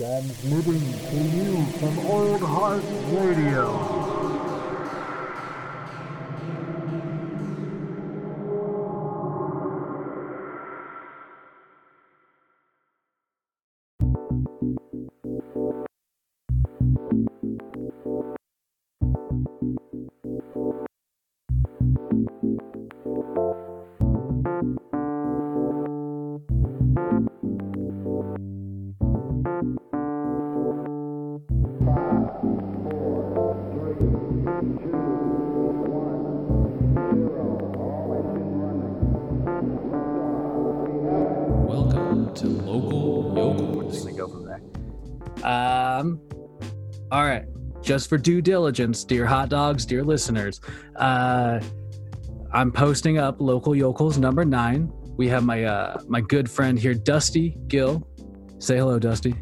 Transmitting to you from Old Heart Radio. Just for due diligence, dear hot dogs, dear listeners, uh, I'm posting up Local Yokels number nine. We have my uh, my good friend here, Dusty Gill. Say hello, Dusty.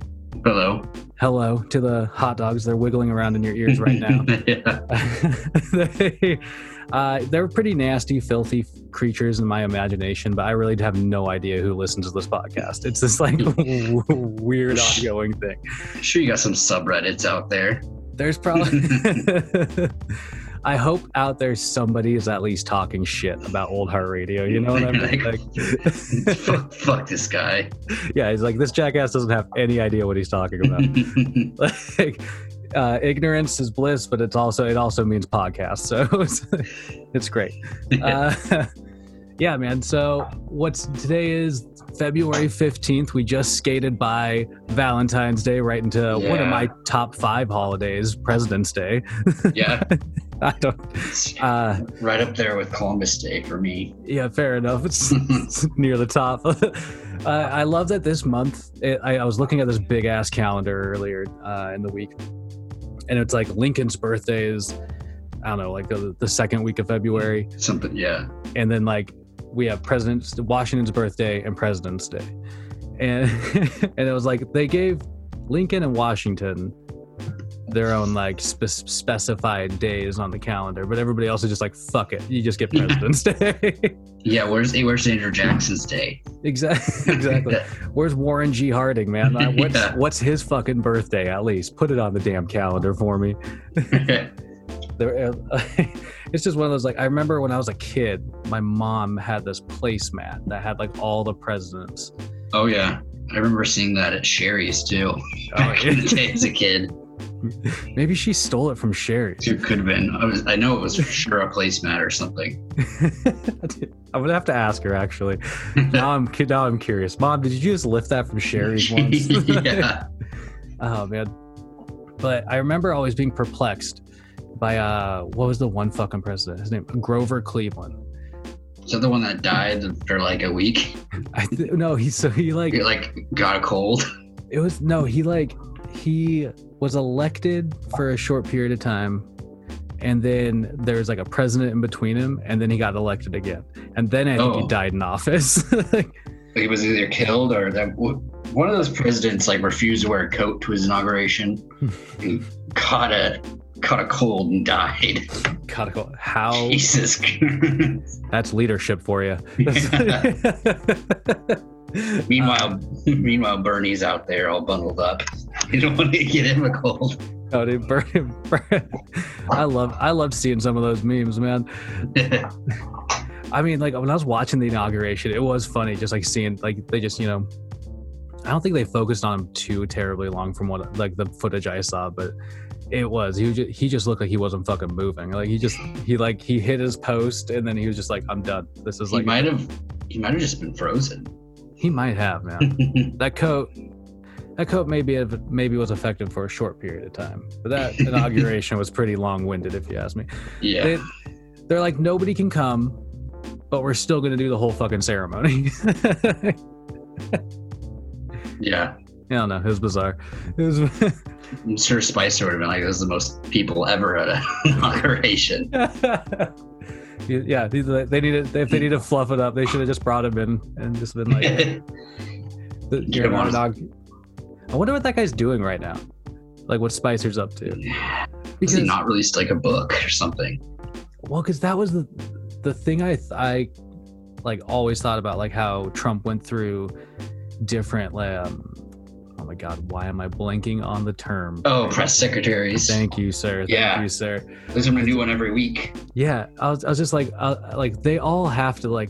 Hello. Hello to the hot dogs. They're wiggling around in your ears right now. they, uh, they're pretty nasty, filthy creatures in my imagination, but I really have no idea who listens to this podcast. It's this like weird ongoing thing. Sure, you got some subreddits out there. There's probably. I hope out there somebody is at least talking shit about Old Heart Radio. You know what I mean? Like, fuck, fuck this guy. yeah, he's like this jackass doesn't have any idea what he's talking about. like, uh, ignorance is bliss, but it's also it also means podcast, so it's, it's great. Uh, yeah, man. So what's today is February fifteenth. We just skated by Valentine's Day right into one of my top five holidays, President's Day. yeah, I don't. Uh, right up there with Columbus Day for me. yeah, fair enough. It's, it's near the top. uh, I love that this month. It, I, I was looking at this big ass calendar earlier uh, in the week, and it's like Lincoln's birthday is, I don't know, like the, the second week of February, Something, yeah. and then like we have President Washington's birthday and President's Day, and and it was like they gave Lincoln and Washington their own like spe- specified days on the calendar, but everybody else is just like fuck it, you just get President's Day. Yeah, where's where's Andrew Jackson's day? Exactly. Exactly. Where's Warren G. Harding, man? What's Yeah. what's his fucking birthday? At least put it on the damn calendar for me. There, uh, it's just one of those like I remember when I was a kid, my mom had this placemat that had like all the presidents. oh yeah, I remember seeing that at Sherry's too. Back in the day as a kid, Maybe she stole it from Sherry. it could have been. I was. I know it was for sure a placemat or something. I would have to ask her actually. Now I'm now I'm curious. Mom, did you just lift that from Sherry's once? yeah. Oh man. But I remember always being perplexed by uh what was the one fucking president? His name Grover Cleveland. Is that the one that died for like a week? I th- no, he so he like He like got a cold. it was no, he like he was elected for a short period of time and then there was like a president in between him and then he got elected again. And then I think he Oh. died in office. Like, he was either killed or that one of those presidents like refused to wear a coat to his inauguration. he caught a caught a cold and died. Caught a cold. how Jesus. that's leadership for you. meanwhile, meanwhile, Bernie's out there all bundled up. You don't want to get him a cold. Oh, dude, Burn, Burn. I love I loved seeing some of those memes, man. I mean, like when I was watching the inauguration, it was funny just like seeing like they just you know, I don't think they focused on him too terribly long from what like the footage I saw, but it was he was just, he just looked like he wasn't fucking moving. Like he just he like he hit his post and then he was just like I'm done. This is like he might have he might have just been frozen. he might have man. that coat that coat maybe maybe was effective for a short period of time, but that inauguration was pretty long winded if you ask me. yeah. They, they're like nobody can come, but we're still gonna do the whole fucking ceremony. yeah. I don't know. It was bizarre. It was. I'm sure Spicer would have been like, this is the most people ever at an inauguration. yeah, these- they needed if they need to fluff it up, they should have just brought him in and just been like, the, inaug- I wonder what that guy's doing right now. Like what Spicer's up to. Has he not released like a book or something? Well, because that was the the thing I I like always thought about, like how Trump went through different um, my god, why am I blanking on the term? Oh, press secretaries. Thank you, sir. Thank Yeah. you, sir. There's a new one every week. Yeah, I was, I was just like, uh, like they all have to like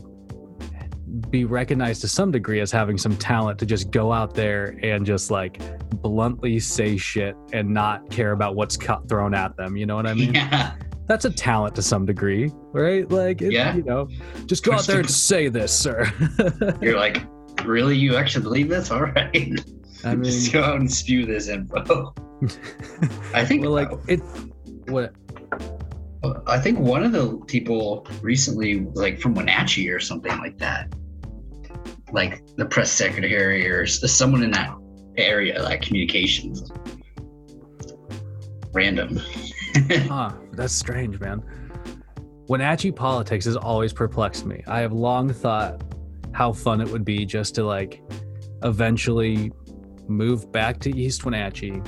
be recognized to some degree as having some talent to just go out there and just like bluntly say shit and not care about what's cut thrown at them. You know what I mean? yeah. That's a talent to some degree, right? Like, it, Yeah. you know, just go out there and say this, sir. You're like, really? You actually believe this? All right. I mean, Just go out and spew this info. I think well, like it. What? I think one of the people recently, like from Wenatchee or something like that, like the press secretary or someone in that area, like communications. Random. Huh, that's strange, man. Wenatchee politics has always perplexed me. I have long thought how fun it would be just to like eventually move back to East Wenatchee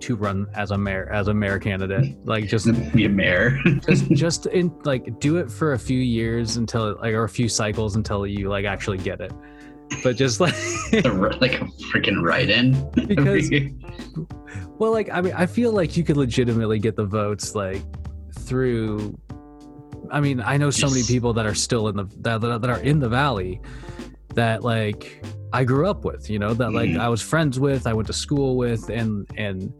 to run as a mayor as a mayor candidate. Like just Be a mayor. just just in like do it for a few years until like or a few cycles until you like actually get it. But just like like a freaking write-in. Because- Well, like I mean, I feel like you could legitimately get the votes like through. I mean, I know so many people that are still in the that, that are in the valley that like I grew up with. You know that like Mhm. I was friends with, I went to school with, and and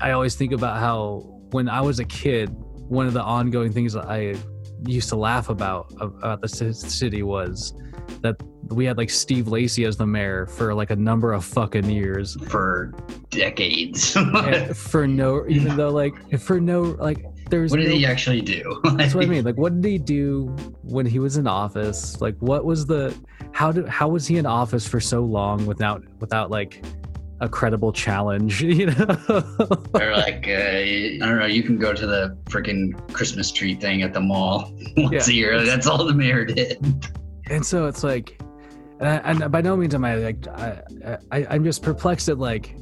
I always think about how when I was a kid, one of the ongoing things that I used to laugh about about the city was that we had like Steve Lacy as the mayor for like a number of fucking years for decades. for no even though like for no like there's what did no, he actually do? that's what i mean like what did he do when he was in office like what was the how did how was he in office for so long without without like a credible challenge you know They're like, uh, I don't know. You can go to the freaking Christmas tree thing at the mall once Yeah, a year. That's all the mayor did. and so it's like and, I, and by no means am i like I, I i'm just perplexed at like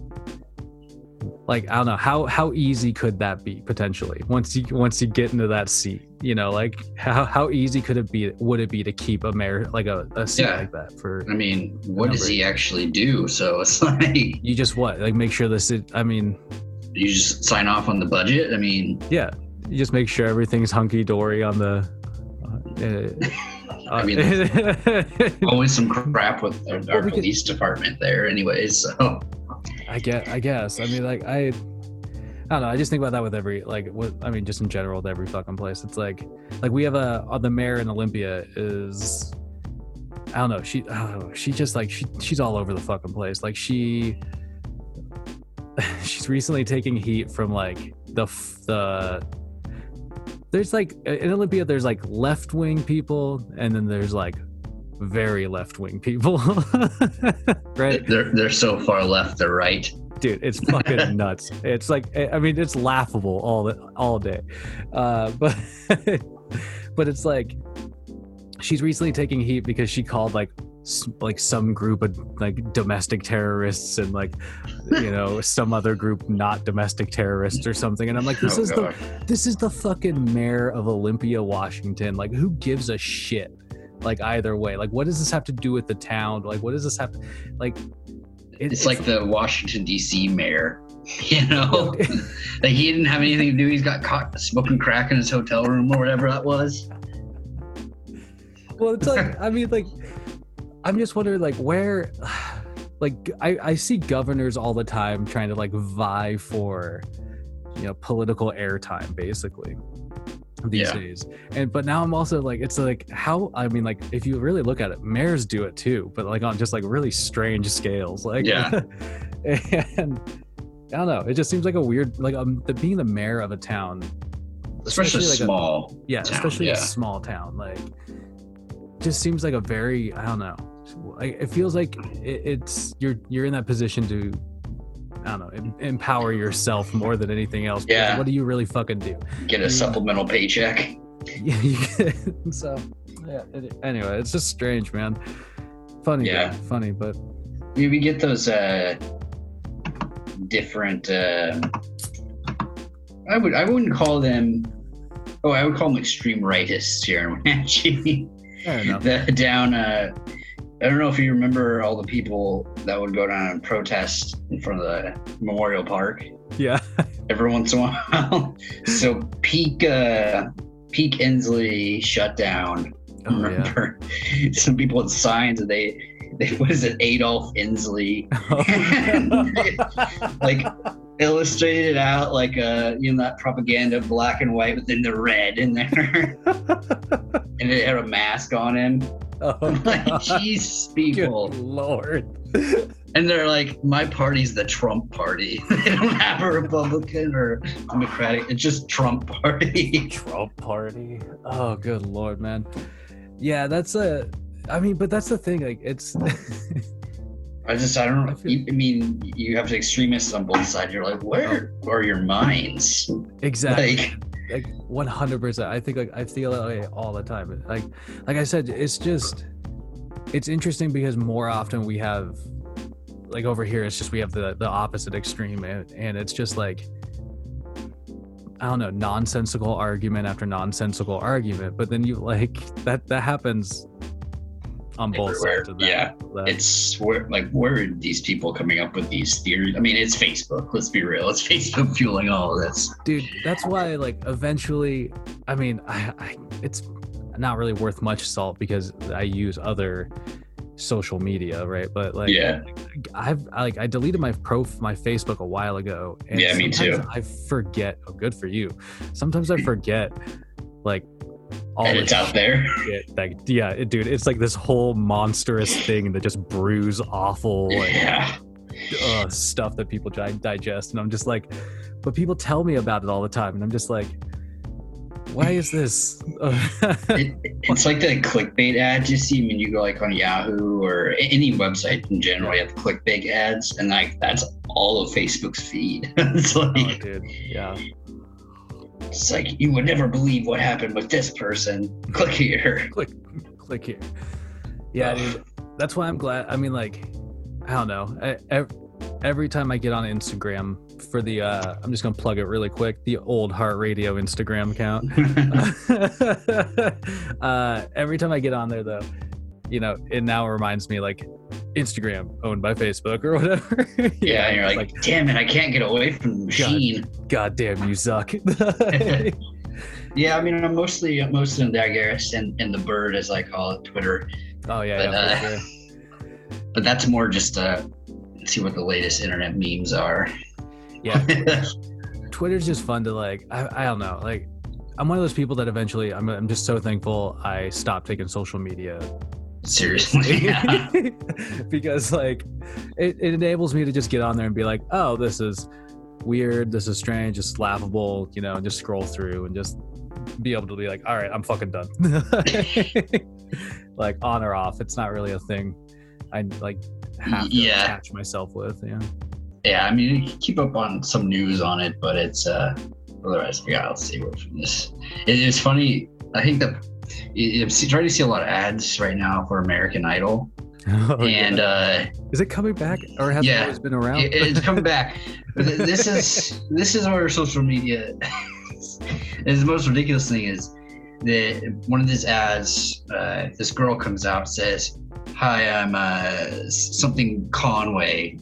like i don't know how how easy could that be potentially once you once you get into that seat you know like how how easy could it be would it be to keep a mayor like a, a seat Yeah. like that for I mean, what does he actually do? So it's like you just what like make sure this is i mean you just sign off on the budget. I mean, yeah you just make sure everything's hunky-dory on the uh, I mean, uh, always some crap with our, our police department there, anyways. So I get, I guess. I mean, like, I, I don't know. I just think about that with every, like, what I mean, just in general with every fucking place. It's like, like we have a uh, the mayor in Olympia is, I don't know. She, I don't know. She just like she, she's all over the fucking place. Like she, she's recently taking heat from like the the. There's like in Olympia, there's like left wing people, and then there's like very left wing people, right? they're they're so far left, they're right. Dude it's fucking nuts. It's like i mean it's laughable all the, all day. Uh but but it's like she's recently taking heat because she called like like some group of like domestic terrorists and like you know some other group not domestic terrorists or something. And i'm like this Oh, is God. the this is the fucking mayor of olympia washington. Like who gives a shit? Like either way like what does this have to do with the town? Like what does this have to like it- It's like the Washington D.C. mayor, you know, like he didn't have anything to do. He's got caught smoking crack in his hotel room or whatever that was. well it's like i mean like i'm just wondering like where like I, I see governors all the time trying to like vie for you know political airtime basically these Yeah. days and but now i'm also like it's like how i mean like if you really look at it mayors do it too but like on just like really strange scales like Yeah. and i don't know it just seems like a weird like um the being the mayor of a town Especially, like a- small. yeah town, especially yeah. a small town like just seems like a very i don't know like it feels like it, it's you're you're in that position to i don't know em- empower yourself more than anything else Yeah. what do you really fucking do Get a supplemental paycheck. yeah so yeah it, anyway it's just strange man funny Yeah. funny but We get those uh, different. Uh, I would I wouldn't call them. Oh, I would call them extreme rightists here in Wenatchee. the down uh I don't know if you remember all the people that would go down and protest in front of the Memorial Park Yeah. every once in a while. so peak uh peak Inslee shut down. Oh, yeah. remember some people had signs that they they what is it Adolf Inslee like illustrated out like uh you know that propaganda black and white with then the red in there and it had a mask on him oh, like God. jeez Good people lord. and they're like my party's the trump party they don't have a republican or democratic it's just trump party Trump party. Oh, good lord, man. Yeah, that's a. I mean, but that's the thing. Like, it's. I just i don't I know. Feel- i mean you have extremists on both sides. You're like where uh-huh. are your minds? Exactly. like like 100% i think like i feel that way all the time. Like like i said it's just it's interesting because more often we have like over here it's just we have the the opposite extreme. And, and it's just like i don't know nonsensical argument after nonsensical argument. But then you like that that happens on both sides of that. Yeah. that- it's where like where are these people coming up with these theories? I mean it's facebook. Let's be real. It's facebook fueling all of this. Dude that's why like eventually i mean I, I it's not really worth much salt because i use other social media right? But like yeah. I've I, like i deleted my prof my facebook a while ago and Yeah, me too. i forget. Oh good for you. Sometimes i forget like all and it's out there. shit like yeah it, dude it's like this whole monstrous thing that just brews awful like yeah. uh, stuff that people try digest. And i'm just like but people tell me about it all the time. And i'm just like why is this? It, it's like the clickbait ads you see when you go like on Yahoo or any website in general. You have clickbait ads, and like that's all of Facebook's feed. it's oh, like dude. Yeah it's like you would never believe what happened with this person. Click here. click click here yeah dude that's why i'm glad i mean like i don't know I, ev- every time i get on instagram for the uh i'm just gonna plug it really quick the old heart radio instagram account uh, every time I get on there, though, you know, it now reminds me like Instagram owned by Facebook or whatever. Yeah, and you're it's like, damn it, I can't get away from the machine. God damn, you suck. Yeah, I mean, I'm mostly mostly in Digress and, and the bird, as I call it, Twitter. oh yeah, But, yeah, uh, sure. But that's more just to see what the latest internet memes are. yeah. Twitter's just fun to like. I, I don't know, like. I'm one of those people that eventually I'm, I'm just so thankful I stopped taking social media Seriously. Yeah. because like it, it enables me to just get on there and be like oh this is weird this is strange it's laughable you know and just scroll through and just be able to be like all right i'm fucking done like on or off it's not really a thing i like have to Yeah. attach myself with yeah yeah, I mean, you can keep up on some news on it, but it's uh, otherwise, yeah, I'll see what from this. It, it's funny. I think trying to see a lot of ads right now for American Idol, Oh, and yeah. uh, is it coming back or has it always been around it, it's coming back. This is this is where social media. is the most ridiculous thing is that one of these ads, uh, this girl comes out says, "Hi, I'm uh, something Conway,"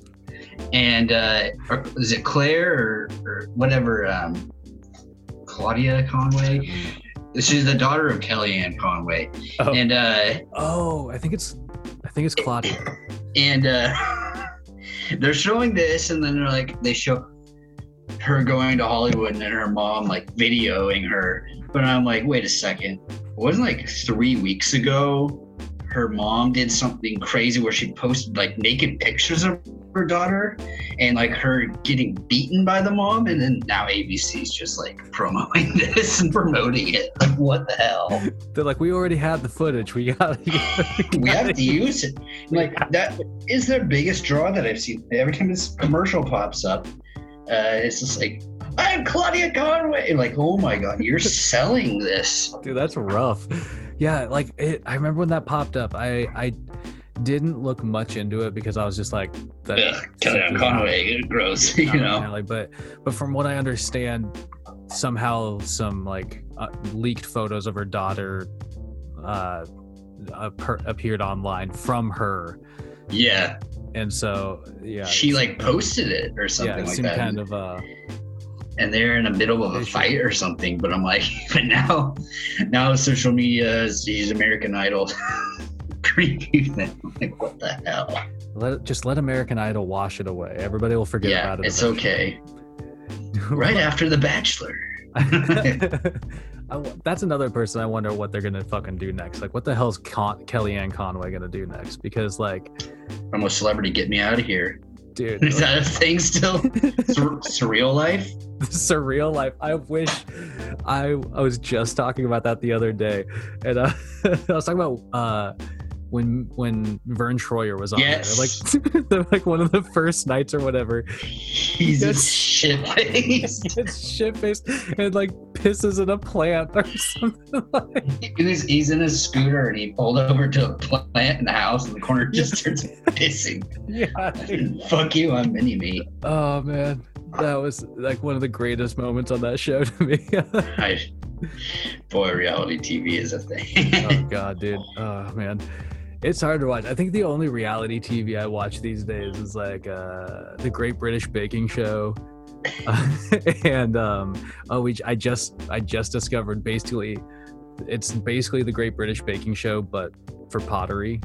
and uh, or, is it Claire or, or whatever? Um, Claudia Conway. She's the daughter of Kellyanne Conway, Oh. and uh, oh i think it's i think it's claudia and uh, they're showing this, and then they're like, they show her going to Hollywood and then her mom like videoing her. But I'm like, wait a second, it wasn't like three weeks ago her mom did something crazy where she posted like naked pictures of her daughter and like her getting beaten by the mom, and then now ABC's just like promoting this and promoting it. Like, what the hell? they're like we already had the footage we got we have to use it. Like that is their biggest draw that I've seen. Every time this commercial pops up, uh, it's just like, I'm Claudia Conway. Like, oh my god, you're selling this. Dude, that's rough. Yeah, like it, I remember when that popped up. I I didn't look much into it because I was just like, that Ugh, Kellyanne Conway, gross. You know. alley. But but from what I understand, somehow some like uh, leaked photos of her daughter uh, per- appeared online from her, Yeah, and so yeah, she like posted it or yeah, something it like that. kind of uh, and they're in the middle of a fight or something. But I'm like, but now, now social media is these American Idol preview thing. Like, what the hell? let just let American Idol wash it away. Everybody will forget yeah, about it. it's eventually. okay. Right after The Bachelor. I that's another person I wonder what they're gonna fucking do next. Like, what the hell's Con- Kellyanne Conway gonna do next? Because, like, I'm a celebrity. Get me out of here. dude, Is that a thing still? Sur- surreal life? surreal life. I wish I I was just talking about that the other day, and uh, I was talking about uh, when when Verne Troyer was on Yes. there, like the, like one of the first nights or whatever. A shit face. It's shit faced and like pisses in a plant or something like. He's, he's in his scooter and he pulled over to a plant in the house in the corner just starts pissing. Yeah. Fuck you, I'm mini me. Oh man, that was like one of the greatest moments on that show to me. I, boy, reality TV is a thing. oh god, dude. Oh man. It's hard to watch. I think the only reality TV I watch these days is like uh, the Great British Baking Show, and um, oh, we I just I just discovered basically, it's basically the Great British Baking Show, but for pottery.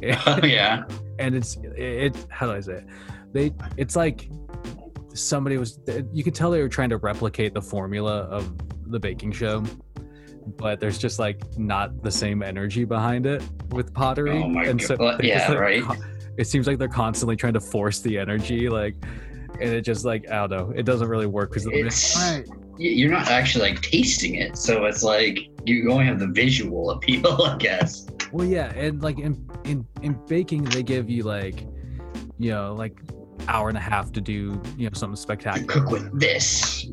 oh, yeah. and it's it how do i say it they it's like somebody was you could tell they were trying to replicate the formula of the baking show but there's just like not the same energy behind it with pottery Oh my and so God. Well, they just, yeah, like, right. co- it seems like they're constantly trying to force the energy like and it just like i don't know it doesn't really work because It's, y- you're not actually like tasting it. So it's like you only have the visual appeal, I guess. Well, yeah, and like in in in baking, they give you like, you know, like hour and a half to do you know something You spectacular. cook with this.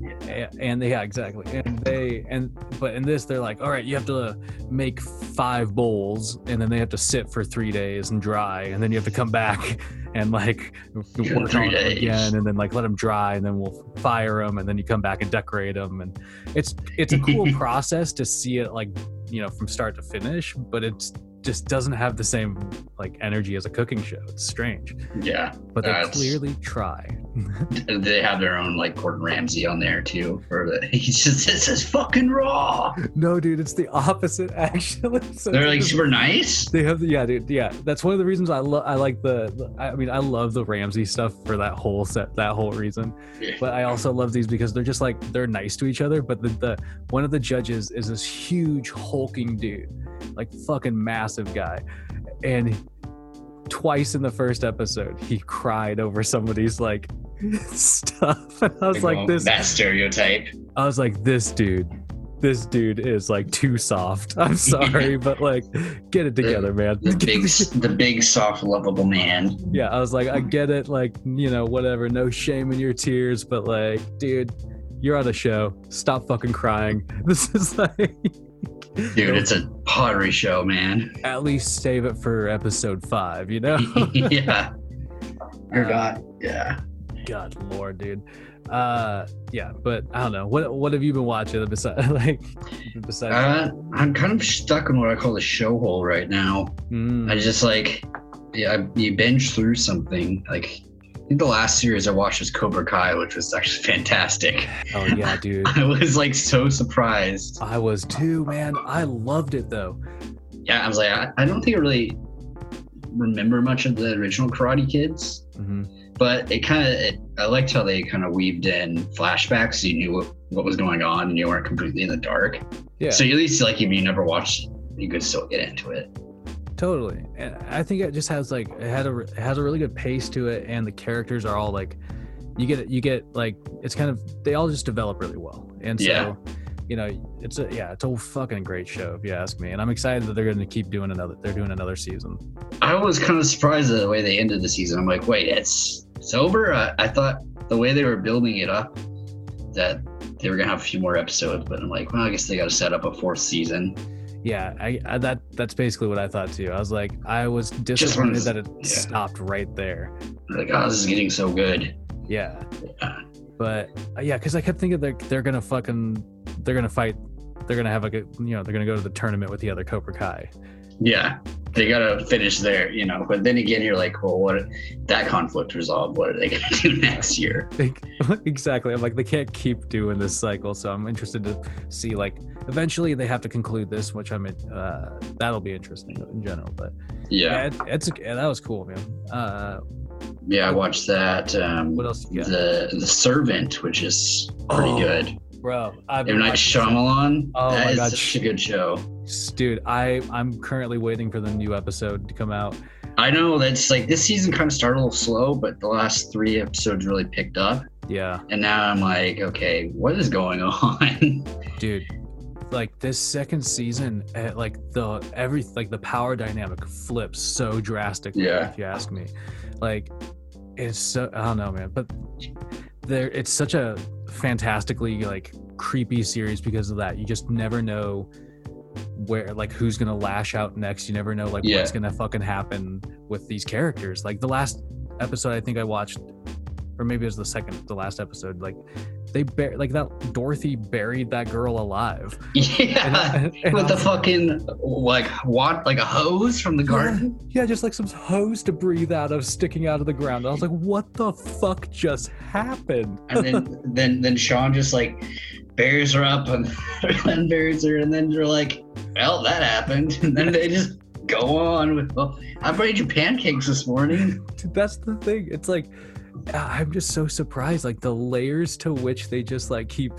And they yeah exactly and they and but in this they're like all right you have to make five bowls and then they have to sit for three days and dry and then you have to come back and like work on days. again and then like let them dry and then we'll fire them and then you come back and decorate them and it's it's a cool process to see it like you know from start to finish but it's just doesn't have the same like energy as a cooking show it's strange Yeah. but they clearly try They have their own like Gordon Ramsay on there too. For the he's just this is fucking raw. no dude it's the opposite actually So They're like just- super nice. They have, the, yeah, dude, yeah. That's one of the reasons I love. I like the, the- I mean, I love the Ramsay stuff for that whole set, that whole reason. Yeah. But I also love these because they're just like they're nice to each other. But the, the one of the judges is this huge hulking dude, like fucking massive guy, and twice in the first episode he cried over somebody's like stuff, and I was like, this, that stereotype. I was like, this dude. This dude is like too soft. I'm sorry, but like, get it together, man. The big, the big, soft, lovable man. yeah i was like i get it like you know whatever no shame in your tears but like dude you're on a show stop fucking crying this is like Dude, it's a pottery show, man. at least save it for episode five you know yeah. You're Uh, not. Yeah. god lord dude uh yeah but i don't know what what have you been watching besides like besides Uh, I'm kind of stuck in what I call the show hole right now. Mm, I just like, yeah, I, you binge through something. Like, the last series I watched was Cobra Kai, which was actually fantastic. oh yeah dude I was like so surprised. i was too man i loved it though Yeah, I was like, I, I don't think I really remember much of the original Karate Kids, hmm but it kind of, I liked how they kind of weaved in flashbacks so you knew what, what was going on and you weren't completely in the dark. yeah So at least, like, if you never watched, you could still get into it. Totally, and I think it just has like it had a it has a really good pace to it, and the characters are all like, you get you get like it's kind of they all just develop really well, and so Yeah. you know it's a yeah it's a fucking great show if you ask me, and I'm excited that they're going to keep doing another they're doing another season. I was kind of surprised at the way they ended the season. I'm like, wait, it's it's over. I, I thought the way they were building it up that they were gonna have a few more episodes, but I'm like, well, I guess they got to set up a fourth season. Yeah, I, I that that's basically what I thought too. I was like I was disappointed that it yeah. stopped right there. Like, oh, this is getting so good. Yeah, Yeah. but uh, yeah, because I kept thinking they're they're gonna fucking they're gonna fight, they're gonna have like a you know they're gonna go to the tournament with the other Cobra Kai, Yeah, they gotta finish there, you know. But then again, you're like, well, what? That conflict resolved. What are they gonna do next year? Exactly. I'm like, they can't keep doing this cycle. So I'm interested to see, like, eventually they have to conclude this, which I'm, uh, that'll be interesting in general. But yeah, Yeah, it, it's, yeah, that was cool, man. Uh, yeah. I watched that. Um, what else the The Servant, which is pretty Oh, good. Bro, I've M been Night Shyamalan. Oh that my is God. such a good show. Dude, I, I'm currently waiting for the new episode to come out. I know that's like this season kind of started a little slow, but the last three episodes really picked up. Yeah. And now I'm like, okay, what is going on? dude like this second season eh, like the every like the power dynamic flips so drastically Yeah. if you ask me like it's so i don't know man but there it's such a fantastically like creepy series because of that you just never know where like who's gonna lash out next you never know like Yeah. what's gonna fucking happen with these characters like the last episode i think i watched or maybe it was the second the last episode like they bur- like that dorothy buried that girl alive yeah. And- and With the fucking like what like a hose from the garden? yeah just like some hose to breathe out of sticking out of the ground i was like what the fuck just happened And then then then Sean just like buries are up and then buries her and then you're like, Well, that happened. And then they just go on with well, I made you pancakes this morning. Dude, that's the thing it's like I- i'm just so surprised like the layers to which they just like keep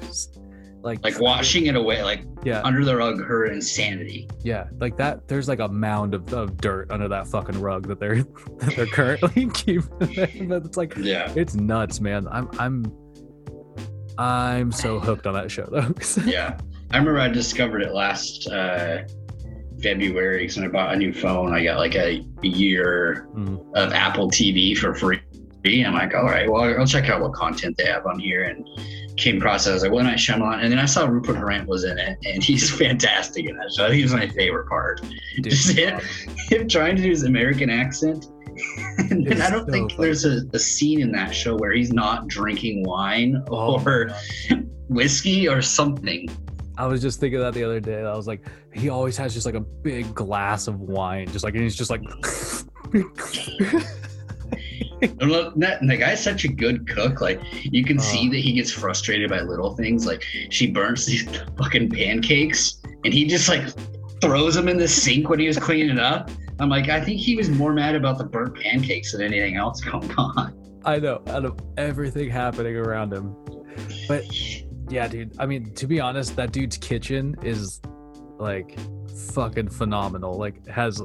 like Like washing it away, like yeah under the rug her insanity. yeah like that there's like a mound of, of dirt under that fucking rug that they're that they're currently keeping there. but it's like Yeah. it's nuts man i'm i'm i'm so hooked on that show though Yeah. I remember I discovered it last uh February because when I bought a new phone, I got like a year Mm. of Apple TV for free. I'm like, all right, well, I'll check out what content they have on here. And came across it. I was like, well, Night Shyamalan. And then I saw Rupert Grint was in it, and he's fantastic in that show. I think he's my favorite part. Dude, Just him, him trying to do his American accent. and It's I don't so think funny. there's a, a scene in that show where he's not drinking wine Oh or whiskey or something. I was just thinking that the other day. I was like, he always has just like a big glass of wine, just like, and he's just like, And look, that, and the guy's such a good cook. Like you can see Uh. that he gets frustrated by little things. Like she burns these fucking pancakes, and he just like throws them in the sink when he was cleaning up. I'm like, I think he was more mad about the burnt pancakes than anything else going on. I know, out of everything happening around him. But yeah, dude, I mean, to be honest, that dude's kitchen is like fucking phenomenal. Like, has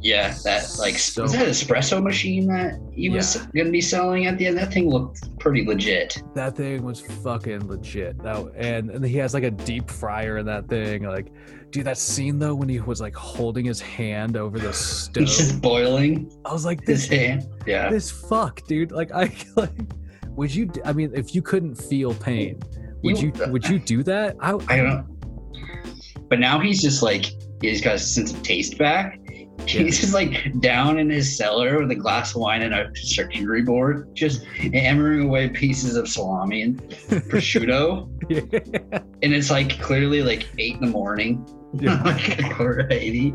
Yeah, that like So- was that espresso machine that he was gonna be selling at the end. That thing looked pretty legit. that thing was fucking legit. That and, and he has like a deep fryer in that thing. Like, dude, that scene though when he was like holding his hand over the stove, He's just boiling I was like, his this hand. Yeah. this fuck, dude. Like, I like, would you? I mean, if you couldn't feel pain, would you? You- Would you do that? I, I don't know. But now he's just like he's got a sense of taste back. He's just like down in his cellar with a glass of wine and a charcuterie board, just hammering away pieces of salami and prosciutto. Yeah. and it's like clearly like eight in the morning. Yeah. like a quarter to eighty.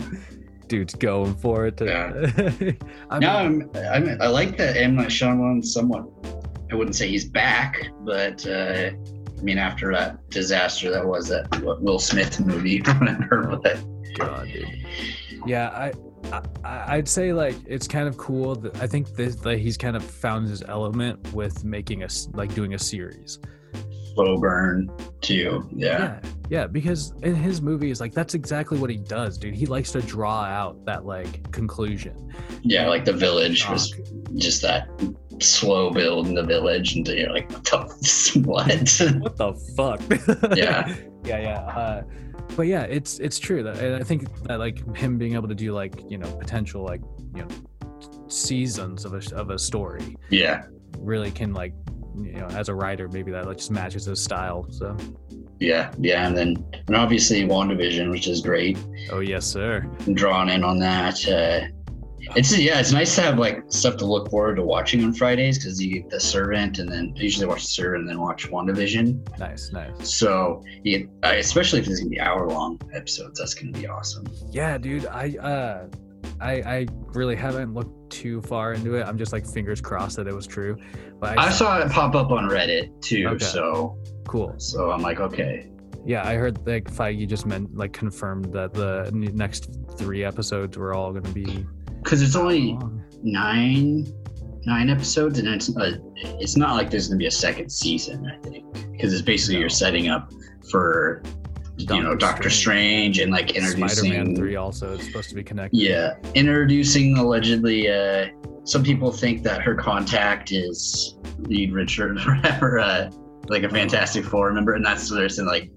dude's going for it. To, I now mean, I'm, I'm I like that M Night Shyamalan somewhat. I wouldn't say he's back, but uh, I mean after that disaster that was that Will Smith movie, whatever. But God, dude. Yeah, I, I, I'd say like it's kind of cool. That I think this, that he's kind of found his element with making us like doing a series. slow burn too. Yeah. yeah, yeah, because in his movies, like that's exactly what he does, dude. He likes to draw out that like conclusion. Yeah, like the village was just that slow build in the village, and you're like, what? The, what? What the fuck? Yeah. yeah, yeah. Uh, but yeah, it's it's true that, I think that like him being able to do like you know potential like you know seasons of a of a story yeah, really can like you know as a writer maybe that like just matches his style. So yeah, yeah, and then and obviously WandaVision, which is great. oh yes sir. I'm drawn in on that. Uh, It's yeah, it's nice to have like stuff to look forward to watching on Fridays because you get the Servant, and then I usually watch the Servant and then watch WandaVision. Nice, nice. So yeah, especially if it's gonna be hour long episodes, that's gonna be awesome. Yeah, dude. I uh, I I really haven't looked too far into it. I'm just like fingers crossed that it was true. But I, I saw it pop up on Reddit too, Okay. so cool. so I'm like, okay, Yeah, I heard like Feige just meant like confirmed that the next three episodes were all going to be because it's only long. nine nine episodes, and it's uh, it's not like there's gonna be a second season. I think because it's basically No. you're setting up for you know Doctor Doctor Strange, and like introducing Spider-Man three also is supposed to be connected. Yeah, introducing allegedly. Uh, some people think that her contact is Reed Richard, or whatever, uh, like a Fantastic Four member, and that's what they're saying. Like,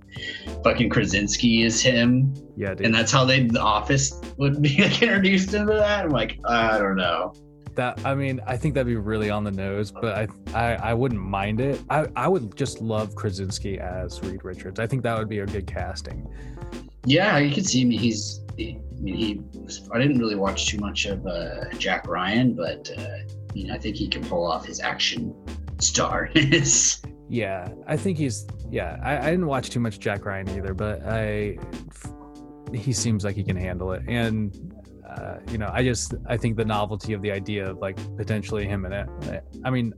fucking Krasinski is him, yeah, dude. and that's how they the Office would be like, introduced into that. I'm like, I don't know. that I mean, I think that'd be really on the nose, but I I, I wouldn't mind it. I, I would just love Krasinski as Reed Richards. I think that would be a good casting. Yeah, you can see me. He's. I mean, he. I didn't really watch too much of uh, Jack Ryan, but uh, you know, I think he can pull off his action starness. Yeah, I think he's. Yeah, I, I didn't watch too much Jack Ryan either, but I. He seems like he can handle it, and uh, you know, I just I think the novelty of the idea of like potentially him and it. I mean,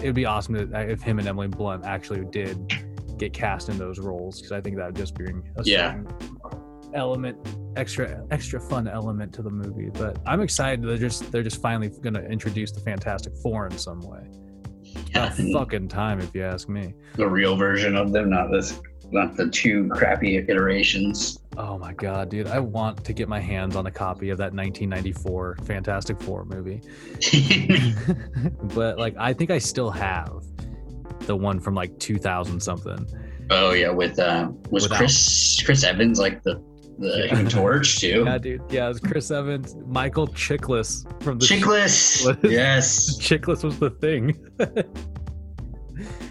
it would be awesome to, if him and Emily Blunt actually did get cast in those roles because I think that would just bring a Yeah. certain element, extra extra fun element to the movie. But I'm excited. They're just they're just finally going to introduce the Fantastic Four in some way. About fucking time, if you ask me. the real version of them, not this, not the two crappy iterations. Oh my god, dude! I want to get my hands on a copy of that 1994 Fantastic Four movie, but like I think I still have the one from like 2000 something. oh yeah, with uh, was Without- Chris Chris Evans like the the Yeah. Torch too? Yeah, dude. Yeah, it was Chris Evans, Michael Chiklis from the Chickless, What is- yes. Chiklis was the thing.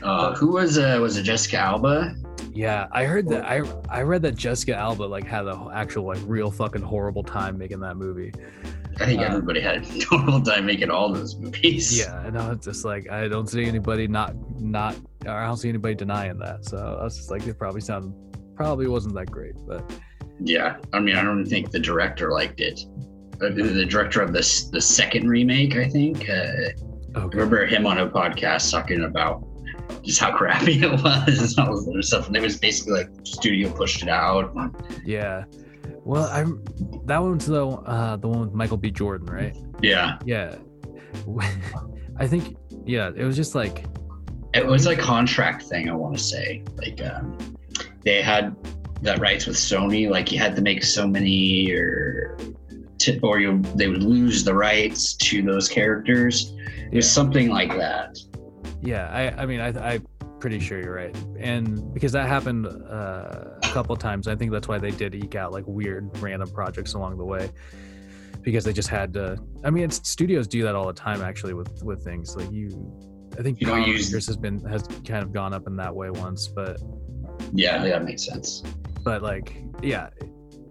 Uh, who was uh, was it Jessica Alba? yeah, I heard that. I I read that Jessica Alba like had an actual like real fucking horrible time making that movie. I think Uh, everybody had a total time making all those movies. Yeah, I was just like, I don't see anybody not not, or I don't see anybody denying that. So I was just like, it probably sounded, probably wasn't that great, but Yeah, I mean, I don't think the director liked it. Uh, The, director of this the second remake, I think. Uh, I remember him on a podcast talking about just how crappy it was and all this other stuff. And it was basically like studio pushed it out. Yeah. Well, I'm that one's the uh, the one with Michael B. Jordan, right? Yeah, Yeah. I think yeah, it was just like it was a contract thing. I want to say like um, they had that rights with Sony. Like you had to make so many or. Or you, they would lose the rights to those characters. It was something like that. yeah, I I mean I I'm pretty sure you're right. And because that happened uh, a couple times, I think that's why they did eke out like weird random projects along the way. Because they just had to I mean it's studios do that all the time actually with with things. Like you I think You don't use- has been has kind of gone up in that way once, but Yeah, that makes sense. But like yeah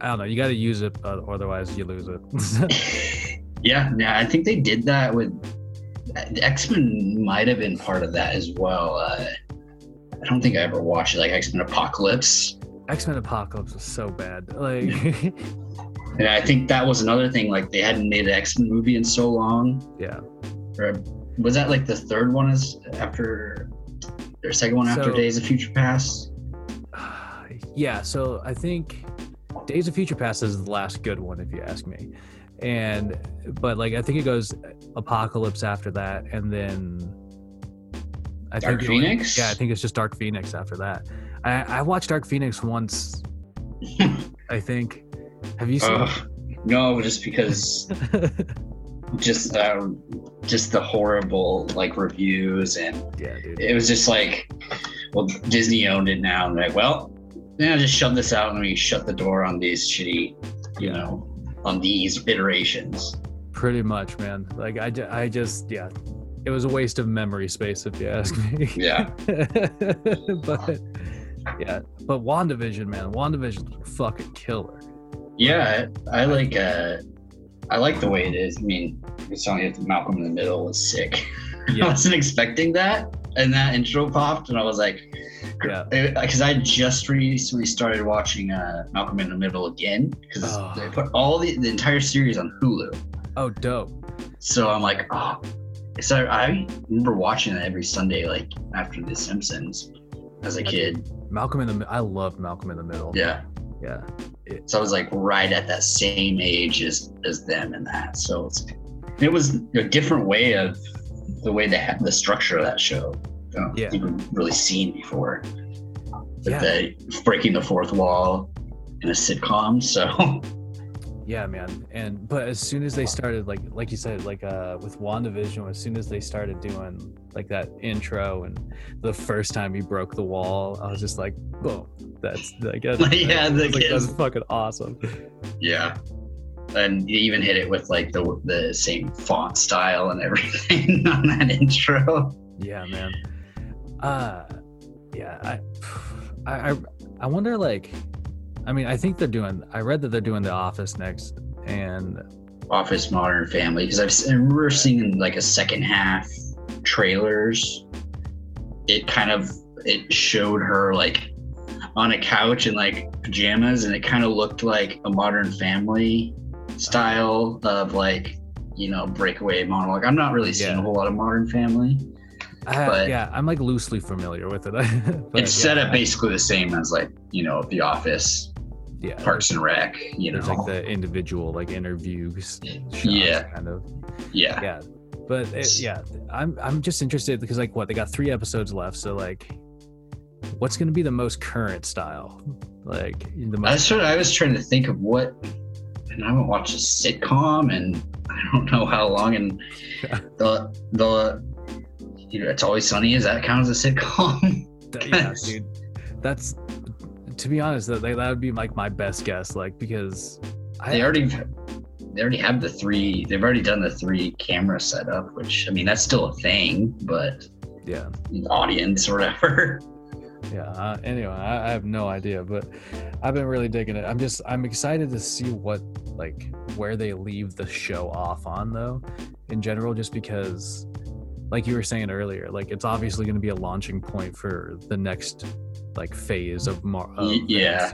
i don't know you got to use it otherwise you lose it yeah, yeah, I think they did that with X Men. Might have been part of that as well. Uh, I don't think I ever watched it, like X Men Apocalypse, x-men apocalypse was so bad like and I think that was another thing. Like they hadn't made an X Men movie in so long. yeah Or was that like the third one? Is after their second one after So- Days of Future Past? Yeah so i think days of future past is the last good one if you ask me and but like i think it goes apocalypse after that and then I Dark think Phoenix? yeah i think it's just dark phoenix after that i i watched dark phoenix once i think have you seen Ugh. no, just because just um, just the horrible like reviews and yeah it was just like, well, Disney owned it now. And like, well, yeah, just shove this out and we shut the door on these shitty, you know, on these iterations. Pretty much, man. Like I, I just, yeah, it was a waste of memory space if you ask me. Yeah. but yeah, but WandaVision, man, WandaVision's a fucking killer. Yeah, I like uh I like the way it is. I mean, it's only you that Malcolm in the Middle was sick. I wasn't expecting that, and that intro popped, and I was like, yeah. because I just recently started watching uh, Malcolm in the Middle again because Oh. they put all the the entire series on Hulu. Oh, dope. So I'm like, oh. So I remember watching it every Sunday, like after The Simpsons, as a kid. Malcolm in the. I loved Malcolm in the Middle. Yeah. yeah. So I was like right at that same age as as them in that. So it's it was a different way of the way they had the structure of that show. Don't Yeah. we've really seen before. Yeah. the breaking the fourth wall in a sitcom. So Yeah, man. And but as soon as they started, like like you said, like uh with WandaVision, as soon as they started doing like that intro and the first time he broke the wall, I was just like, boom. That's like that's, Yeah, the like, that's fucking awesome. yeah. And you even hit it with like the the same font style and everything on that intro. Yeah, man. Uh yeah, I I I, wonder like I mean, I think they're doing I read that they're doing The Office next and Office Modern Family because I've I remember seeing like a second half trailers. It kind of it showed her like on a couch in like pajamas, and it kind of looked like a Modern Family style of like you know breakaway monologue. I'm not really seeing Yeah. a whole lot of Modern Family. Yeah, I'm like loosely familiar with it. But it's set yeah, up basically the same as like you know The Office, yeah, Parks and Rec. You know, like the individual like interviews Yeah. kind of yeah, yeah but it, yeah i'm i'm just interested because like what they got three episodes left so like what's going to be the most current style like the I was, trying, I was trying to think of what, and I haven't watched a sitcom, and I don't know how long. And the the, know, it's always sunny. Is that count as a sitcom? Yeah dude that's to be honest that, that would be like my best guess like because i they already they already have the three. They've already done the three camera setup, which I mean that's still a thing, but yeah audience or whatever. yeah uh, anyway I, I have no idea but i've been really digging it i'm just i'm excited to see what like where they leave the show off on though in general just because like you were saying earlier like it's obviously going to be a launching point for the next like phase of Mar- of yeah.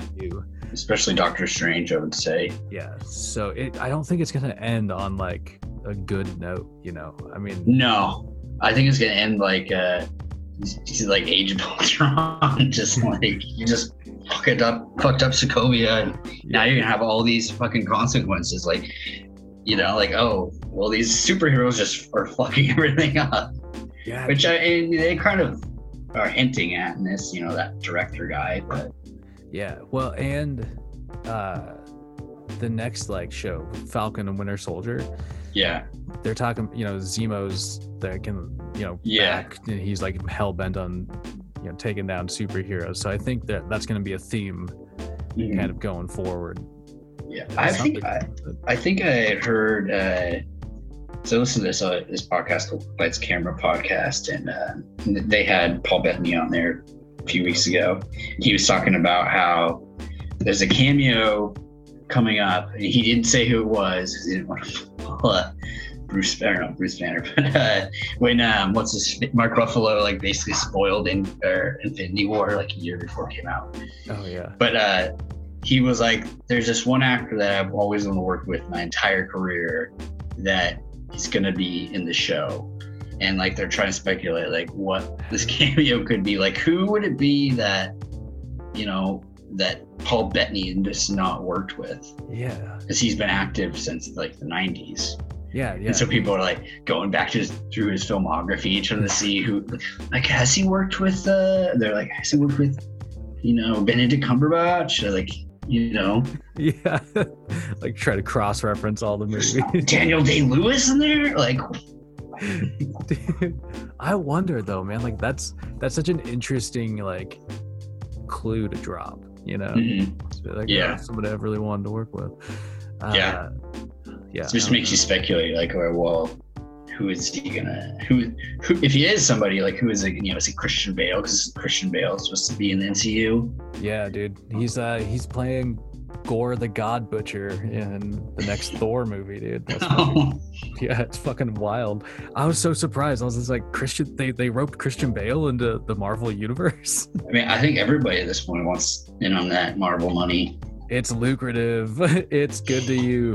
Especially Doctor Strange, I would say. yeah so it i don't think it's going to end on like a good note you know i mean No, I think it's gonna end like uh, like Age of Ultron, just like you just fucked up, fucked up Sokovia, and now you're gonna have all these fucking consequences. Like, you know, like oh, well, these superheroes just are fucking everything up, yeah which I and they kind of are hinting at in this, you know, that director guy, but Yeah, well, and uh the next like show, Falcon and Winter Soldier, yeah, they're talking, you know, Zemo's that can, you know, Yeah. back, and he's like hell bent on, you know, taking down superheroes. So I think that that's going to be a theme Mhm. kind of going forward. Yeah. I think I, I think I heard. Uh, so I listened to this uh, this podcast called Lights Camera Podcast, and uh, they had Paul Bettany on there a few weeks ago. He was talking about how there's a cameo coming up. and He didn't say who it was. He didn't want to Bruce Banner, not know Bruce Banner, but uh, when um, what's his Mark Ruffalo like basically spoiled in or Infinity War like a year before it came out. Oh yeah, But uh, he was like, "There's this one actor that I've always wanted to work with my entire career that he's gonna be in the show." And like they're trying to speculate like what this cameo could be. Like who would it be that you know that Paul Bettany just not worked with yeah, because he's been active since like the 90s. yeah, yeah. And so people are like going back to his, through his filmography, trying to see who, like, has he worked with? Uh, they're like, has he worked with, you know, Benedict Cumberbatch? Or like, you know, yeah, like try to cross reference all the movies. Daniel Day Lewis in there? Like, Dude, I wonder though, man. Like that's that's such an interesting like clue to drop. You know, mhm. Like, Yeah. oh, somebody I've really wanted to work with. Uh, Yeah. yeah. it just makes you speculate, like, oh, well, who is he gonna, who, who, if he is somebody, like, who is it, you know, is it Christian Bale? Because Christian Bale is supposed to be in the MCU. Yeah, dude. He's uh he's playing Gorr the God Butcher in the next Thor movie, dude. That's fucking, yeah, it's fucking wild. I was so surprised. I was just like, Christian, they they roped Christian Bale into the Marvel universe. I mean, I think everybody at this point wants in on that Marvel money. it's lucrative. It's good to you.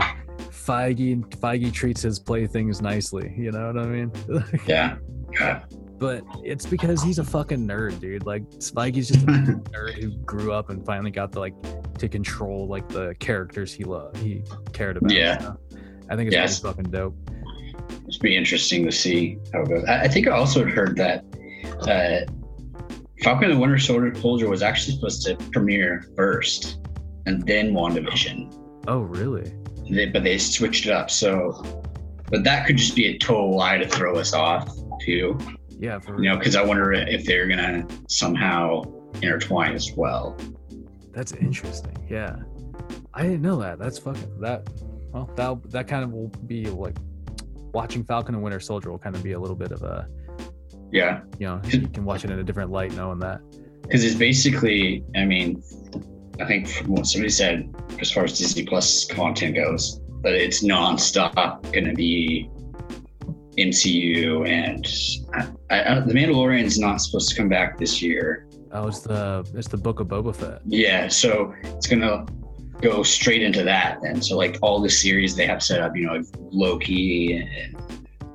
Feige Feige treats his playthings nicely. You know what I mean? Yeah. God. but it's because he's a fucking nerd, dude. Like Spikey's just a nerd who grew up and finally got to like to control like the characters he loved, he cared about. Yeah. you know? I think it's Yes. pretty fucking dope. It's be interesting to see how it goes. I, I think I also heard that uh, Falcon and the Winter Soldier Soldier was actually supposed to premiere first and then WandaVision. Oh, really? They, but they switched it up. So, but that could just be a total lie to throw us off too. Yeah, for You know, because I wonder if they're gonna somehow intertwine as well. that's interesting. Yeah, I didn't know that. That's fucking that. Well, that that kind of will be like watching Falcon and Winter Soldier will kind of be a little bit of a Yeah, you know you can watch it in a different light knowing that. because it's basically. I mean, I think from what somebody said, as far as Disney Plus content goes, that it's nonstop going to be MCU, and I, I, the Mandalorian is not supposed to come back this year. Oh, it's the it's the Book of Boba Fett. Yeah, so it's gonna go straight into that, and so like all the series they have set up, you know, like Loki, and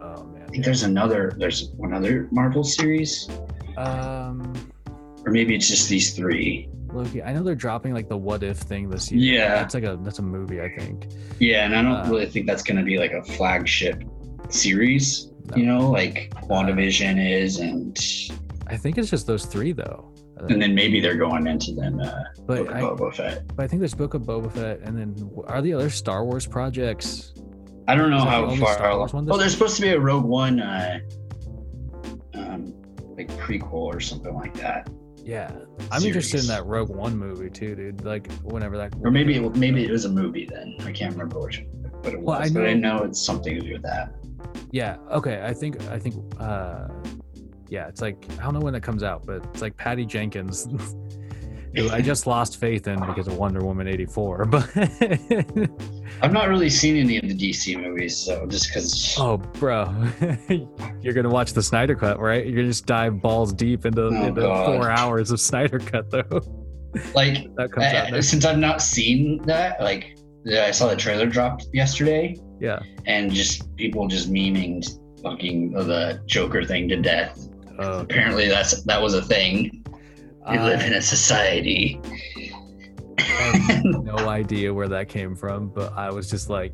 Oh man. I think there's another, there's one other Marvel series, Um, or maybe it's just these three. Loki. I know they're dropping like the What If thing this year. Yeah. that's like a that's a movie. I think. Yeah, and I don't Uh, really think that's gonna be like a flagship series. No. You know, like WandaVision is, and I think it's just those three though. Uh, and then maybe they're going into then uh, but Book I, of Boba Fett. but I think there's Book of Boba Fett, and then are the other Star Wars projects? I don't know Is that the how far. Star Wars one oh, there's supposed to be a Rogue One, uh, um, like prequel or something like that. Yeah, I'm interested in that Rogue One movie too, dude. Like whenever that. Or maybe it, maybe it was a movie then. I can't remember which, what it was, Well, I but I know- know it's something to do with that. Yeah. Okay. I think. I think. uh Yeah. It's like I don't know when it comes out, but it's like Patty Jenkins, who I just lost faith in because of Wonder Woman '84. But I've not really seen any of the DC movies, so just because. oh, bro, you're gonna watch the Snyder Cut, right? You're gonna just dive balls deep into, Oh, into four hours of Snyder Cut, though. like that comes out uh, since I've not seen that, like I saw the trailer dropped yesterday, Yeah. and just people just memeing fucking the Joker thing to death. Uh, Apparently, that's that was a thing. We live in a society. I have no idea where that came from, but I was just like,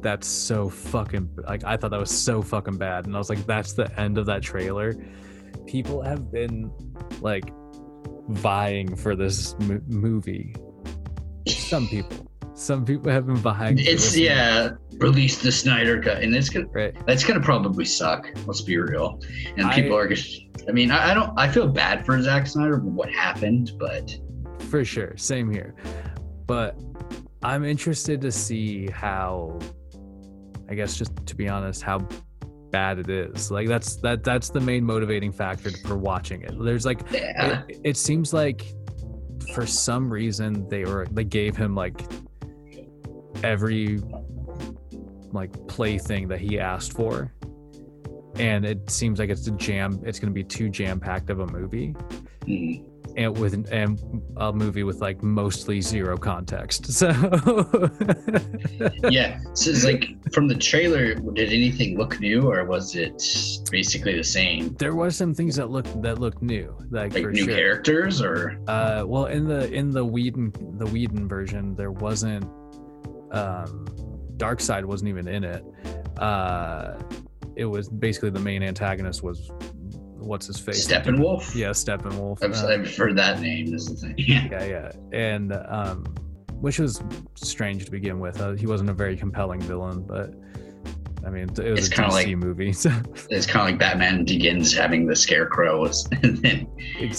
that's so fucking like I thought that was so fucking bad, and I was like, that's the end of that trailer. People have been like vying for this mo- movie. Some people, some people have been vying. for It's this movie, yeah, release the Snyder cut, and it's gonna right. that's gonna probably suck. Let's be real. And I- people are just. I mean, I, I don't. I feel bad for Zack Snyder what happened, but for sure same here. But i'm interested to see how i guess just to be honest how bad it is. Like that's that that's the main motivating factor for watching it. There's like yeah, it, it seems like for some reason they were they gave him like every like plaything that he asked for. And it seems like it's a jam it's going to be too jam packed of a movie. Mhm. And with and a movie with like mostly zero context. So yeah. So it's like from the trailer, did anything look new, or was it basically the same? there was some things that looked that looked new, like, Like for new sure. characters, or Uh, well, in the in the Whedon the Whedon version, there wasn't. Um, Darkseid wasn't even in it. Uh, it was basically the main antagonist was what's his face Steppenwolf? Yeah, Steppenwolf. I've, Uh, I've heard that name. Is the thing. Yeah. yeah, yeah, and um, which was strange to begin with. Uh, he wasn't a very compelling villain, but I mean, it was It's a kinda DC like- movie, so It's kind of like Batman begins having the Scarecrow, and then,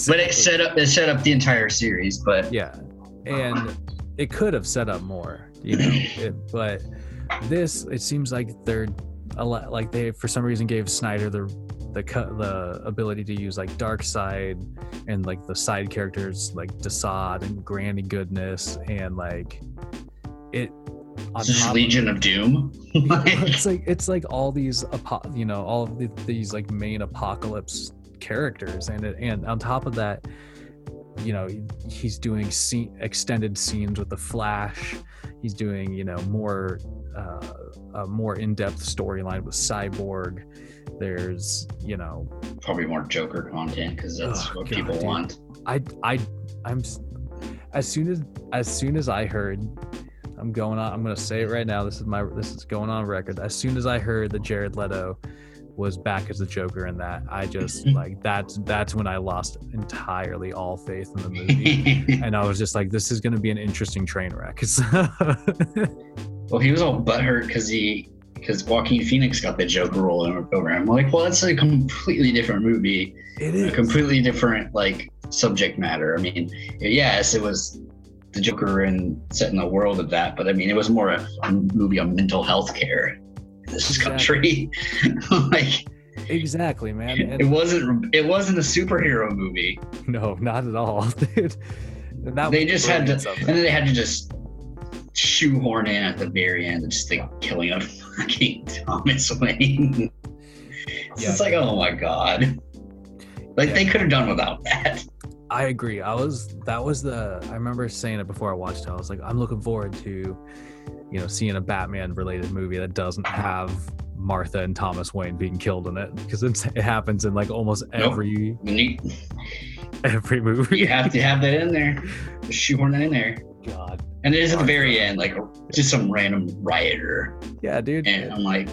but it set up it set up the entire series. But yeah, and it could have set up more, you know, it, but this it seems like they're a lot like they for some reason gave Snyder the the cut the ability to use like Darkseid and like the side characters like Desaad and Granny Goodness and like it on This is of- Legion of Doom. it's like it's like all these you know all of the, these like main apocalypse characters and it, and on top of that you know he's doing scene, extended scenes with the flash he's doing you know more uh, a more in-depth storyline with cyborg there's you know Probably more Joker content because that's Oh, what God, people dude. want. I I I'm as soon as as soon as I heard I'm going on I'm gonna say it right now this is my this is going on record as soon as I heard that Jared Leto was back as the Joker in that I just like that's that's when I lost entirely all faith in the movie and I was just like this is gonna be an interesting train wreck well, he was all butthurt because he because Joaquin Phoenix got the Joker role in him. I'm like, well, that's a completely different movie, it a completely different like subject matter. I mean, yes, it was the Joker and set in the world of that, but I mean, it was more a, a movie on mental health care in this Exactly. country. like, exactly man it wasn't it wasn't a superhero movie. no not at all dude that They just had to, and then they had to just shoehorn in at the very end, just the killing of fucking Thomas Wayne. It's Yeah. like, oh my god, like Yeah. they could have done without that. I agree. I was that was the I remember saying it before I watched it. I was like, I'm looking forward to, you know, seeing a Batman related movie that doesn't have Martha and Thomas Wayne being killed in it because it happens in like almost every need- every movie. you have to have that in there, shoehorn it in there, God. And it is at the very end, like just some random rioter, Yeah, dude. and I'm like.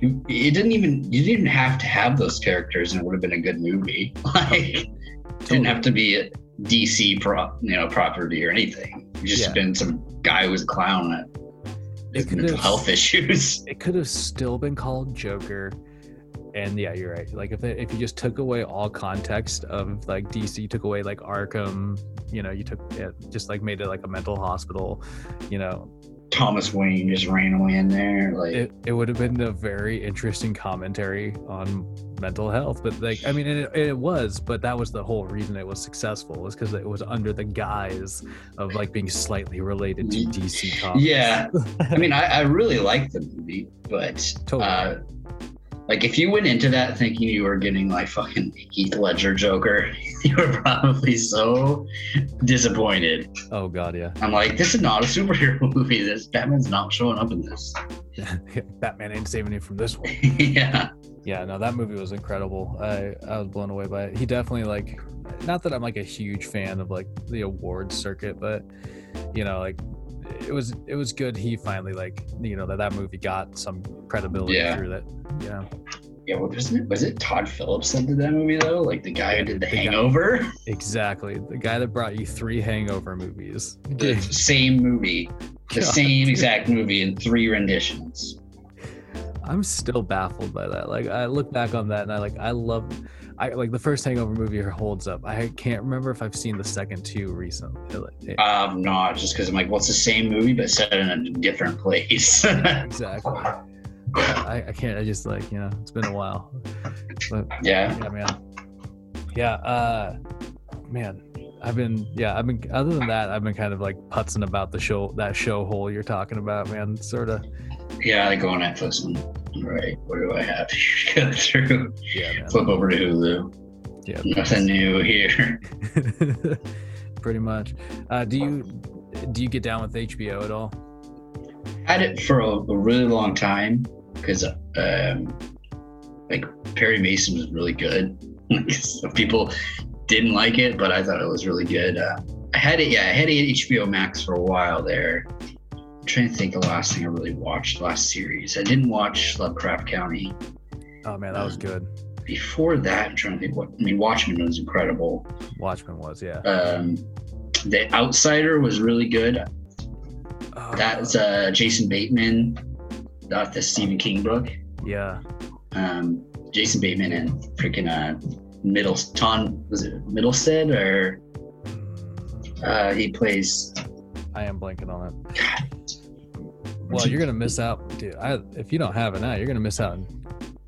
You, it didn't even you didn't have to have those characters and it would have been a good movie like didn't have to be a DC pro, you know, property or anything. Just Yeah. been some guy who was a clown that It mental have- health issues. It could have still been called Joker. And yeah, you're right. Like if they, if you just took away all context of like DC, took away like Arkham, you know, you took it, just like made it like a mental hospital, you know, Thomas Wayne just ran away in there. Like it, it would have been a very interesting commentary on mental health but like i mean it, it was but that was the whole reason it was successful was because it was under the guise of like being slightly related to dc comics yeah. I mean, I, I really liked the movie, but Totally. uh, like if you went into that thinking you were getting like fucking Heath Ledger Joker, you were probably so disappointed. oh god yeah I'm like, this is not a superhero movie. This Batman's not showing up in this. batman ain't saving you from this one yeah. yeah no that movie was incredible i i was blown away by it he definitely like not that i'm like a huge fan of like the awards circuit but you know like it was it was good he finally like you know that that movie got some credibility Yeah. through that Yeah. Yeah, well, was it Todd Phillips that did that movie though? Like the guy who did The The guy- Hangover? exactly the guy that brought you three hangover movies The same movie, the God. same exact movie in three renditions. i'm still baffled by that like i look back on that and i like i love i like the first hangover movie holds up. I can't remember if i've seen the second two recently It- Um, not just because I'm like, what's the same movie but set in a different place? exactly. I, I can't i just like you know it's been a while. But yeah, yeah man. Yeah uh man i've been yeah i've been other than that i've been kind of like putzing about the show that show hole you're talking about man sort of yeah. I go on Netflix and right. what do I have to go through? yeah man Flip over to Hulu. yeah Nothing new here. pretty much uh do you do you get down with hbo at all Had it for a, a really long time because um, like Perry Mason was really good. Some people didn't like it, but I thought it was really good. Uh, I had it, yeah, I had it at HBO Max for a while there. I'm trying to think the last thing I really watched, last series. I didn't watch Lovecraft Country. oh man that was good Before that, I'm trying to think what I mean. Watchmen was incredible. watchmen was yeah Um, the Outsider was really good. Oh, That's uh, Jason Bateman, not the Stephen King book. yeah um, Jason Bateman and freaking uh, Middleton was it Middlestead or Mm, uh, he plays. i am blanking on it God, well you're gonna miss out dude I, if you don't have it now you're gonna miss out on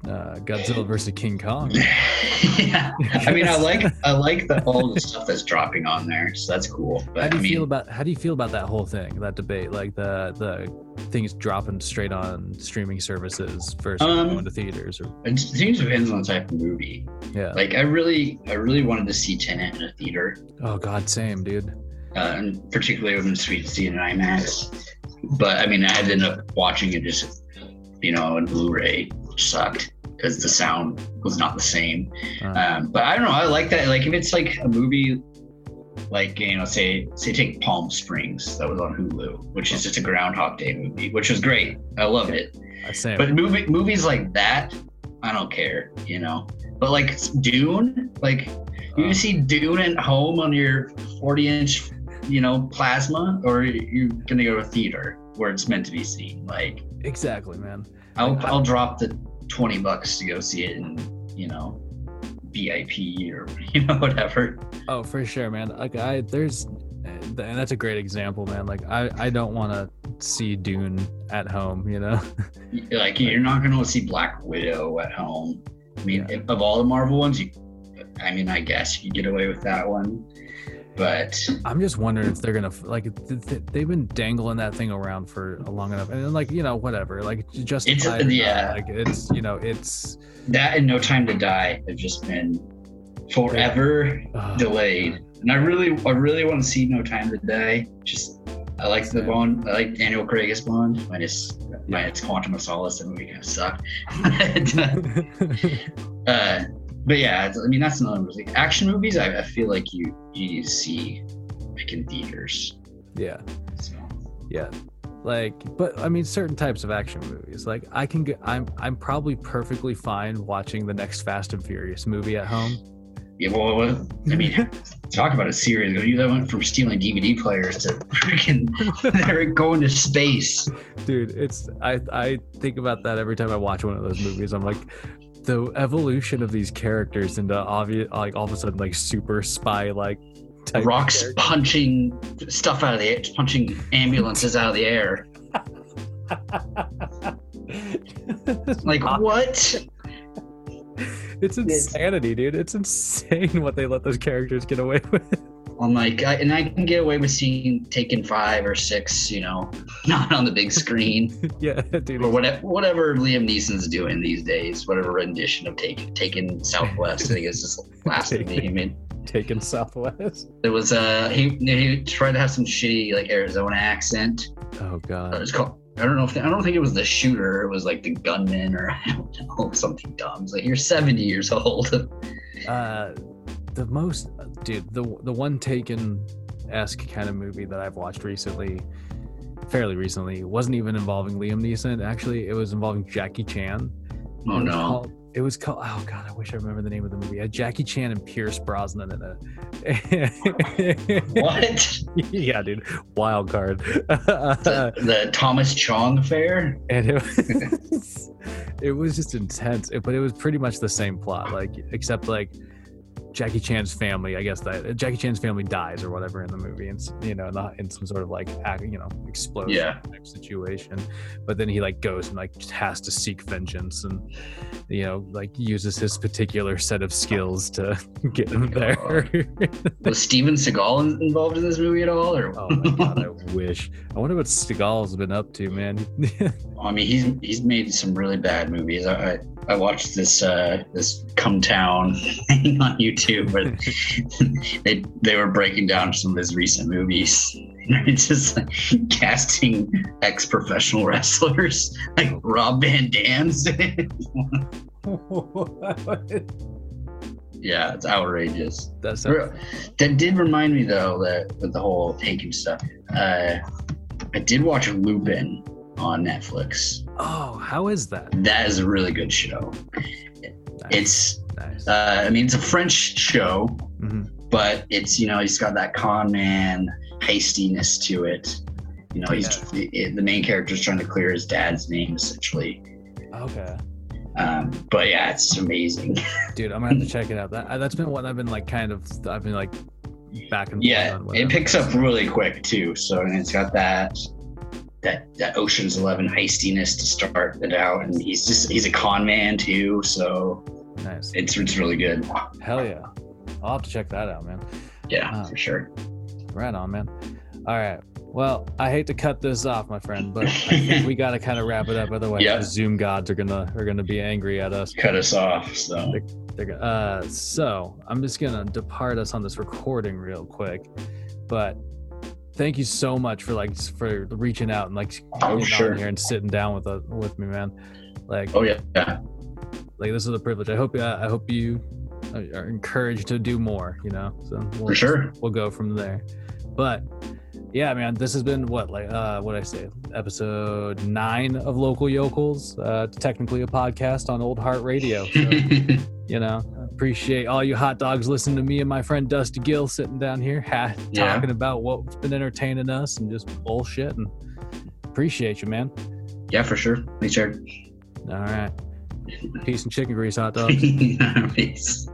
uh, Godzilla versus King Kong. yeah. I mean, I like I like the all the stuff that's dropping on there, so that's cool. How But do I you mean, feel about how do you feel about that whole thing, that debate, like the the things dropping straight on streaming services versus Um, going to theaters? Or it seems depends on the type of movie. yeah. Like, I really, I really wanted to see Tenet in a theater, oh God, same dude. uh, and particularly when it's sweet to see it in IMAX. But I mean, I ended up watching it just, you know, in Blu-ray, which sucked because the sound was not the same. Uh, Um, but I don't know. I like that. Like if it's like a movie, like you know, say say take Palm Springs that was on Hulu, which is just a Groundhog Day movie, which was great. I loved it. But movie movies like that, I don't care. You know. But like Dune, like you Uh, see Dune at home on your 40 inch, you know, plasma, or you're gonna go to a theater where it's meant to be seen. Like exactly, man. I'll Like, I- I'll drop the 20 bucks to go see it in, you know, VIP or you know whatever. Oh, for sure, man. Like I, there's, and that's a great example, man. Like I, I don't want to see Dune at home. You know. Like you're not gonna see Black Widow at home. I mean, Yeah. if, of all the Marvel ones, you, I mean, I guess you could get away with that one, but I'm just wondering if they're gonna like th- th- they've been dangling that thing around for long enough, and like you know whatever, like or not, yeah. like it's you know it's that and No Time to Die have just been forever uh, delayed. And I really, I really want to see No Time to Die. Just, I like the Bond. I like Daniel Craig as Bond. Minus, my It's minus Quantum of Solace. That movie kind of sucked. uh, but yeah, I mean that's another movie. Action movies, I, I feel like you you see like in theaters. yeah, So. yeah. Like, but I mean, certain types of action movies. Like, I can get. I'm. I'm probably perfectly fine watching the next Fast and Furious movie at home. Yeah, well, well, I mean, talk about a series. You that went from stealing DVD players to freaking they're going to space. dude it's i i think about that every time i watch one of those movies i'm like the evolution of these characters into obvious like all of a sudden like super spy like type Rocks characters. punching stuff out of the air, punching ambulances out of the air. Like what? it's insanity dude it's insane what they let those characters get away with I'm like, I, and I can get away with seeing Taken Five or Six, you know, not on the big screen yeah dude or whatever. Whatever Liam Neeson's doing these days, whatever rendition of Taken Taken Southwest, I think it's just lasted me. I mean, taken southwest there was uh he he tried to have some shitty like Arizona accent. oh god It's called. I don't know if I don't think it was the shooter. It was like the gunman or I don't know something dumb. It's like you're 70 years old. uh the most dude the the one taken esque kind of movie that i've watched recently fairly recently wasn't even involving liam neeson actually it was involving jackie chan Oh it no. called, it was called oh god i wish i remember the name of the movie it had jackie chan and pierce brosnan in it What? yeah dude wild card the, the Thomas Chong affair? and it was, it was just intense it- but it was pretty much the same plot like except like Jackie Chan's family, I guess that Jackie Chan's family dies or whatever in the movie, and you know, not in some sort of like you know explosion Yeah. type situation. But then he like goes and like has to seek vengeance, and you know, like uses his particular set of skills to get him oh there. Was Steven Seagal involved in this movie at all? Or oh my god, I wish. I wonder what Seagal's been up to, man. I mean, he's he's made some really bad movies. I I, I watched this uh this Come Town thing on YouTube where they they were breaking down some of his recent movies. It's just like casting ex professional wrestlers like Rob Van Dam's. yeah, it's outrageous. That's Re- That did remind me though that with the whole taking stuff. Uh, I did watch Lupin on Netflix. oh, how is that? That is a really good show. Nice. It's, nice. uh, I mean, it's a French show, Mhm. but it's you know he's got that con man hastiness to it. You know, he's the, the main character's trying to clear his dad's name essentially. Okay. Um, but yeah, it's amazing. Dude, I'm gonna have to check it out. That that's been what I've been like, kind of. I've been like back and forth Yeah, it picks up really quick too. So and it's got that. That that Ocean's Eleven heistiness to start it out, and he's just he's a con man too, so Nice. it's it's really good. Hell yeah. I'll have to check that out, man. Yeah, Ah. for sure. Right on, man. All right. Well, I hate to cut this off, my friend, but I think we got to kind of wrap it up. Otherwise, Yeah. the Zoom gods are gonna are gonna be angry at us. Cut us off. So They're, go- uh, so I'm just gonna depart us on this recording real quick, but thank you so much for like for reaching out and like Oh, sure. here and sitting down with us with me, man. Like oh yeah, yeah. like this is a privilege. I hope uh, I hope you are encouraged to do more. You know, so we'll for sure. we'll go from there. But yeah, man, this has been what like uh what I say, episode nine of Local Yokels. Uh technically a podcast on Old Heart Radio. So, you know, appreciate all you hot dogs listening to me and my friend Dusty Gill sitting down here ha- Yeah. talking about what's been entertaining us and just bullshit and appreciate you, man. yeah, for sure. Thanks, Jared. All right. Peace and chicken grease hot dogs. Peace.